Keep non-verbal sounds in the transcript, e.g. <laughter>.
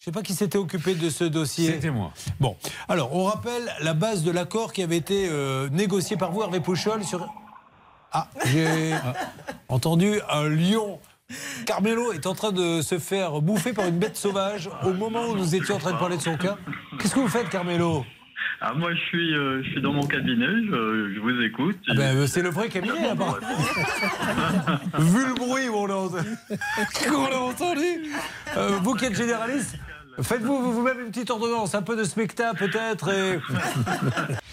Je ne sais pas qui s'était occupé de ce dossier. C'était moi. Bon, alors on rappelle la base de l'accord qui avait été euh, négocié par vous, Hervé Pouchol, sur. Ah, j'ai entendu un lion. Carmelo est en train de se faire bouffer par une bête sauvage au moment où nous étions en train de parler de son cas. Qu'est-ce que vous faites, Carmelo? Ah, moi, je suis, euh, je suis dans mon cabinet, je, je vous écoute. Ah ben, C'est le vrai cabinet, là-bas. <laughs> Vu le bruit qu'on a <laughs> entendu. Euh, vous qui êtes généraliste, faites-vous vous- vous-même une petite ordonnance, un peu de spectacle peut-être. Et... <laughs>